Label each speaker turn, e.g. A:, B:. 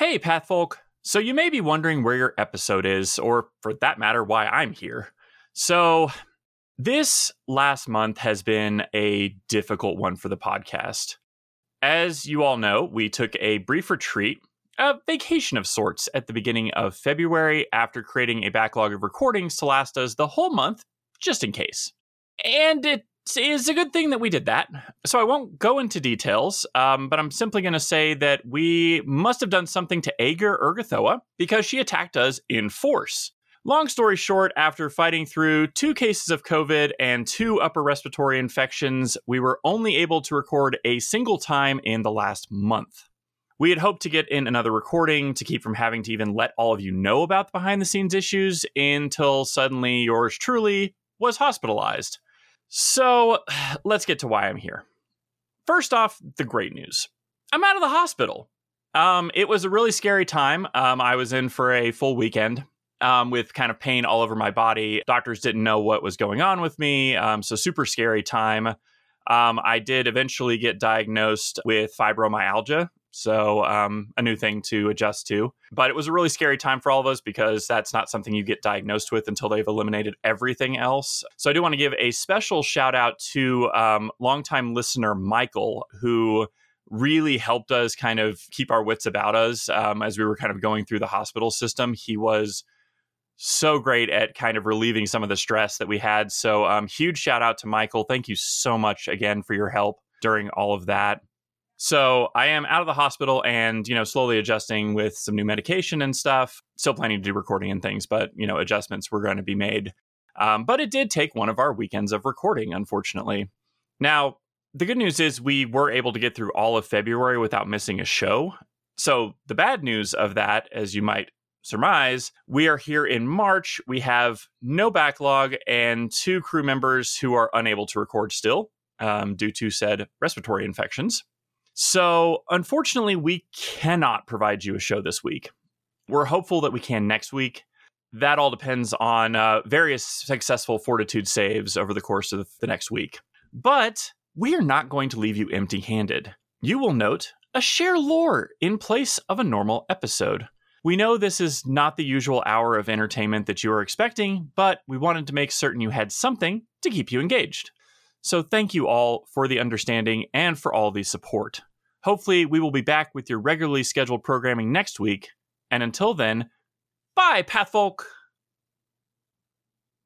A: Hey, Pathfolk. So, you may be wondering where your episode is, or for that matter, why I'm here. So, this last month has been a difficult one for the podcast. As you all know, we took a brief retreat, a vacation of sorts, at the beginning of February after creating a backlog of recordings to last us the whole month, just in case. And it is a good thing that we did that. So I won't go into details, um, but I'm simply going to say that we must have done something to Ager Urgathoa because she attacked us in force. Long story short, after fighting through two cases of COVID and two upper respiratory infections, we were only able to record a single time in the last month. We had hoped to get in another recording to keep from having to even let all of you know about the behind the scenes issues until suddenly yours truly was hospitalized. So let's get to why I'm here. First off, the great news I'm out of the hospital. Um, it was a really scary time. Um, I was in for a full weekend um, with kind of pain all over my body. Doctors didn't know what was going on with me. Um, so, super scary time. Um, I did eventually get diagnosed with fibromyalgia, so, um, a new thing to adjust to. But it was a really scary time for all of us because that's not something you get diagnosed with until they've eliminated everything else. So, I do want to give a special shout out to um, longtime listener Michael, who really helped us kind of keep our wits about us um, as we were kind of going through the hospital system. He was so great at kind of relieving some of the stress that we had. So, um, huge shout out to Michael. Thank you so much again for your help during all of that. So I am out of the hospital and, you know, slowly adjusting with some new medication and stuff. Still planning to do recording and things, but, you know, adjustments were going to be made. Um, but it did take one of our weekends of recording, unfortunately. Now, the good news is we were able to get through all of February without missing a show. So the bad news of that, as you might surmise, we are here in March. We have no backlog and two crew members who are unable to record still um, due to said respiratory infections. So, unfortunately, we cannot provide you a show this week. We're hopeful that we can next week. That all depends on uh, various successful fortitude saves over the course of the next week. But we are not going to leave you empty handed. You will note a share lore in place of a normal episode. We know this is not the usual hour of entertainment that you are expecting, but we wanted to make certain you had something to keep you engaged. So thank you all for the understanding and for all the support. Hopefully, we will be back with your regularly scheduled programming next week. And until then, bye, Pathfolk!